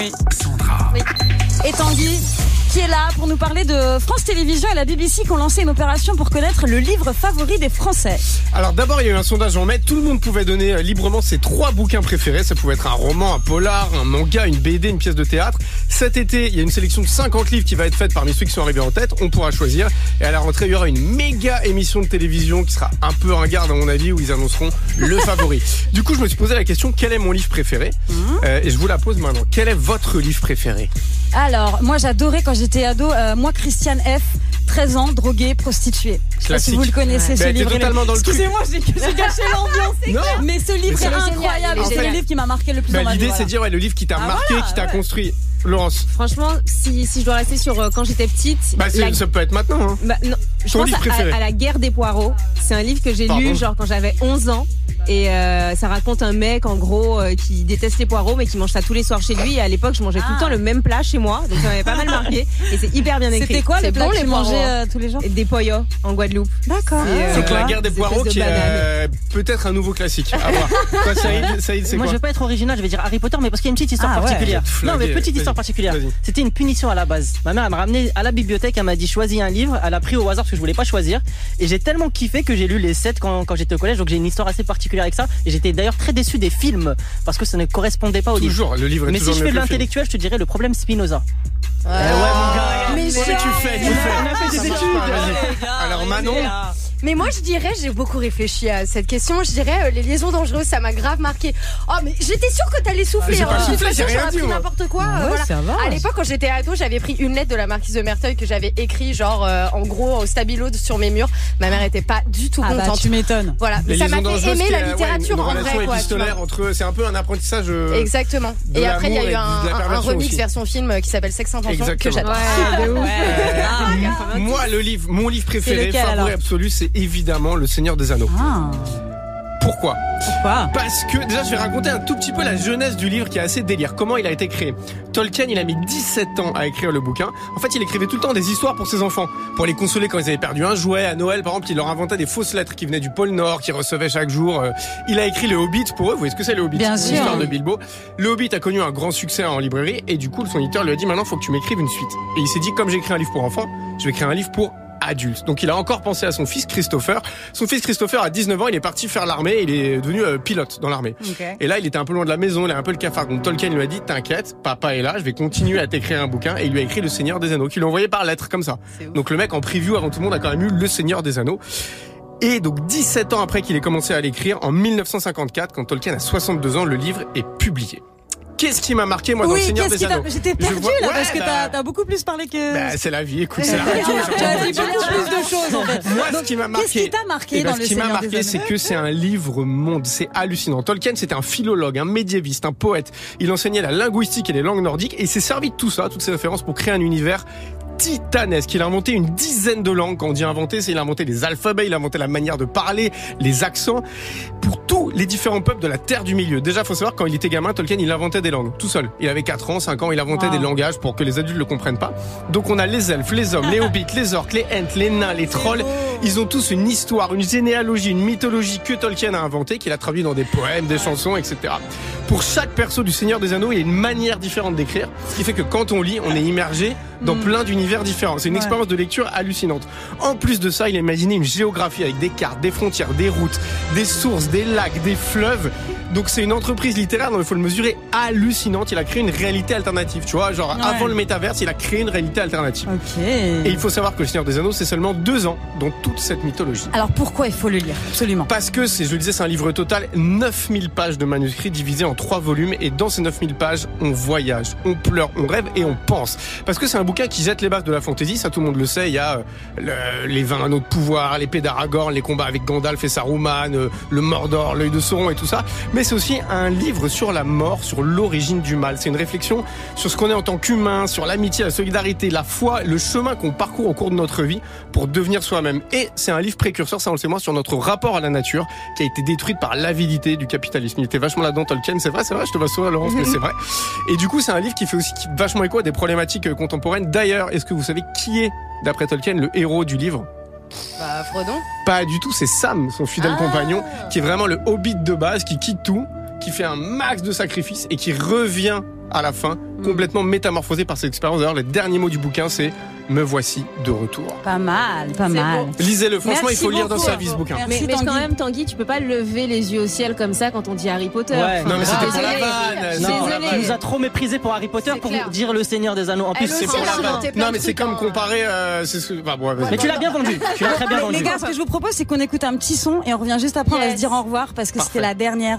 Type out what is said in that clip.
Oui. Sandra. Et Tanguy qui est là pour nous parler de France Télévisions et la BBC qui ont lancé une opération pour connaître le livre favori des Français. Alors d'abord, il y a eu un sondage en mai. Tout le monde pouvait donner euh, librement ses trois bouquins préférés. Ça pouvait être un roman, un polar, un manga, une BD, une pièce de théâtre. Cet été, il y a une sélection de 50 livres qui va être faite parmi ceux qui sont arrivés en tête. On pourra choisir. Et à la rentrée, il y aura une méga émission de télévision qui sera un peu ringarde à mon avis où ils annonceront le favori. Du coup, je me suis posé la question quel est mon livre préféré? Euh, Et je vous la pose maintenant. Quel est votre livre préféré? Alors, moi j'adorais quand j'étais ado, euh, moi Christiane F, 13 ans, droguée, prostituée. Je sais pas si vous le connaissez ce Bah, t'es livre. totalement dans le. Excusez-moi, j'ai gâché l'ambiance. Non. Mais ce livre Mais est c'est incroyable. C'est le livre qui m'a marqué le plus Bah, dans ma vie. L'idée, voilà. c'est de dire ouais, le livre qui t'a Ah, marqué, voilà, qui t'a ouais. construit. Laurence, Franchement, si, si je dois rester sur euh, quand j'étais petite, bah, la- ça peut être maintenant. Hein. bah, non, je Ton pense livre à, préféré. à la guerre des poireaux. C'est un livre que j'ai lu genre quand j'avais 11 ans. Et euh, ça raconte un mec en gros euh, qui déteste les poireaux mais qui mange ça tous les soirs chez lui. Et à l'époque, je mangeais tout Ah. le temps le même plat chez moi, donc ça m'avait pas mal marqué. Et c'est hyper bien écrit. C'était quoi le C'est plat bon que les tu mangeais poireaux. euh, tous les jours? Des poyos en Guadeloupe. D'accord. Et, euh, Donc la guerre des poireaux espèces qui de est euh, peut-être un nouveau classique. À voir. Toi, Saïd, Saïd, c'est Moi, je vais pas être original, je vais dire Harry Potter, mais parce qu'il y a une petite histoire Ah particulière. Non, mais petite histoire particulière. C'était une punition à la base. Ma mère, elle m'a ramené à la bibliothèque, elle m'a dit choisis un livre. Elle a pris au hasard parce que je voulais pas choisir. Et j'ai tellement kiffé que j'ai lu les 7 quand, quand j'étais au collège. Donc j'ai une histoire assez particulière avec ça. Et j'étais d'ailleurs très déçu des films parce que ça ne correspondait pas au livre. Toujours, le livre est Mais si je fais de l'intellectuel, je te dirais le problème Spinoza. Ouais, mon gars. Mais Ouais, mais tu fais, tu fais. On a fait des études. Alors Manon, Mais moi, je dirais, j'ai beaucoup réfléchi à cette question. Je dirais, euh, les liaisons dangereuses, ça m'a grave marqué. Oh, mais j'étais sûre que t'allais souffler. Ah, j'ai pas hein. De toute soufflé, j'ai façon, rien j'aurais dit, pris moi. n'importe quoi. euh, Ouais, voilà. ça va. À l'époque, quand j'étais ado, j'avais pris une lettre de la marquise de Merteuil que j'avais écrit, genre, euh, en gros, au stabilo sur mes murs. Ma mère était pas du tout Ah bah contente. tu m'étonnes. Voilà, mais les ça liaisons m'a fait dangereuses, aimer la ouais, littérature une en relation vrai, quoi. tu vois. épistolaire entre eux, c'est un peu un apprentissage. euh, Exactement. de Et après, il y a l'amour eu et un, de la un perversion remix aussi. version film euh, qui s'appelle Sex Intention que Exactement. j'adore. Ouais, de ouf. Euh, moi, le livre, mon livre préféré, lequel, favori alors? absolu, c'est évidemment Le Seigneur des Anneaux. Ah, Pourquoi? Pourquoi? Parce que déjà, je vais raconter un tout petit peu la jeunesse du livre qui est assez délire. Comment il a été créé? Tolkien, il a mis 17 ans à écrire le bouquin. En fait, il écrivait tout le temps des histoires pour ses enfants, pour les consoler quand ils avaient perdu un jouet. À Noël, par exemple, il leur inventait des fausses lettres qui venaient du pôle Nord, qu'ils recevaient chaque jour. Euh, Il a écrit le Hobbit pour eux. Vous voyez ce que c'est le Hobbit? Bien sûr. L'histoire de Bilbo. Le Hobbit a connu un grand succès en librairie et du coup, son éditeur lui a dit maintenant, faut que tu m'écrives une suite. Et il s'est dit, comme j'ai écrit un livre pour enfants, je vais écrire un livre pour adulte. Donc il a encore pensé à son fils Christopher. Son fils Christopher, à 19 ans, il est parti faire l'armée. Il est devenu euh, pilote dans l'armée. Et là, il était un peu loin de la maison, il a un peu le cafard. Donc Tolkien lui a dit, t'inquiète, papa est là, je vais continuer à t'écrire un bouquin. Et il lui a écrit Le Seigneur des Anneaux, qu'il lui a envoyé par lettre, comme ça. Donc le mec, en preview avant tout le monde, a quand même eu Le Seigneur des Anneaux. Et donc 17 ans après qu'il ait commencé à l'écrire, en 1954, quand Tolkien a 62 ans, le livre est publié. Qu'est-ce qui m'a marqué, moi, dans Le Seigneur qu'est-ce des. Anneaux J'étais Je perdue vois- là Ouais, parce que bah, t'as, t'as beaucoup plus parlé que... bah, c'est la vie, écoute, c'est la radio. as dit beaucoup plus de choses en fait. Moi, Donc, ce qui m'a Qu'est-ce marqué, qui t'a marqué eh ben, dans ce le qui m'a marqué, c'est que c'est un livre monde. C'est hallucinant. Tolkien, c'était un philologue, un médiéviste, un poète. Il enseignait la linguistique et les langues nordiques et il s'est servi de tout ça, toutes ces références pour créer un univers titanesque. Il a inventé une dizaine de langues. Quand on dit inventé, c'est il a inventé les alphabets, il a inventé la manière de parler, les accents pour tous les différents peuples de la Terre du Milieu. Déjà, faut savoir quand il était gamin, Tolkien, il inventait des langues tout seul. Il avait 4 ans, 5 ans, il inventait Wow. des langages pour que les adultes le comprennent pas. Donc on a les elfes, les hommes, les hobbits, les orques, les ents, les nains, les trolls. Ils ont tous une histoire, une généalogie, une mythologie que Tolkien a inventée, qu'il a traduit dans des poèmes, des chansons, etc. Pour chaque perso du Seigneur des Anneaux, il y a une manière différente d'écrire, ce qui fait que quand on lit, on est immergé dans plein d'univers différents. C'est une Ouais. expérience de lecture hallucinante. En plus de ça, il a imaginé une géographie avec des cartes, des frontières, des routes, des sources, des lacs, des fleuves. Donc c'est une entreprise littéraire dont il faut le mesurer hallucinante. Il a créé une réalité alternative, tu vois, genre Ouais. avant le métaverse, il a créé une réalité alternative. Ok. Et il faut savoir que le Seigneur des Anneaux, c'est seulement deux ans dans toute cette mythologie. Alors pourquoi il faut le lire? Absolument. Parce que, je le disais, c'est un livre total, 9000 pages de manuscrits divisés en trois volumes. Et dans ces 9000 pages, on voyage, on pleure, on rêve et on pense. Parce que c'est un bouquin qui jette les bases de la fantaisie, ça tout le monde le sait. Il y a euh, le- les 20 anneaux de pouvoir, l'épée d'Aragorn, les combats avec Gandalf et Saruman, euh, le Mordor, l'œil de Sauron et tout ça. Mais c'est aussi un livre sur la mort, sur l'origine du mal. C'est une réflexion sur ce qu'on est en tant qu'humain, sur l'amitié, la solidarité, la foi, le chemin qu'on parcourt au cours de notre vie pour devenir soi-même. Et c'est un livre précurseur, ça on le sait moins, sur notre rapport à la nature qui a été détruite par l'avidité du capitalisme. Il était vachement là-dedans, Tolkien, c'est vrai, c'est vrai, je te vois sourire Laurence, mais c'est vrai. Et du coup, c'est un livre qui fait aussi vachement écho à des problématiques euh, contemporaines. D'ailleurs, est-ce que vous savez qui est, d'après Tolkien, le héros du livre? Bah, Frodon. Pas du tout, c'est Sam, son fidèle Ah. compagnon, qui est vraiment le hobbit de base, qui quitte tout, qui fait un max de sacrifices et qui revient à la fin complètement métamorphosé par cette expérience. D'ailleurs, les derniers mots du bouquin, c'est me voici de retour. Pas mal, pas mal. beau. Lisez-le, franchement, Merci il faut lire dans sa vie ce bouquin. Merci, Mais, mais quand même, Tanguy, tu peux pas lever les yeux au ciel comme ça quand on dit Harry Potter. Ouais. Non, mais c'était pour la vanne. Non, il nous a trop méprisé pour Harry Potter pour clair. dire le Seigneur des Anneaux. En plus, C'est pour la vanne. Non, mais c'est comme hein. comparer. euh, bon, mais tu l'as bien vendu. Tu l'as très bien Les vendu. gars, ce que je vous propose, c'est qu'on écoute un petit son et on revient juste après. On va se dire au revoir parce que c'était la dernière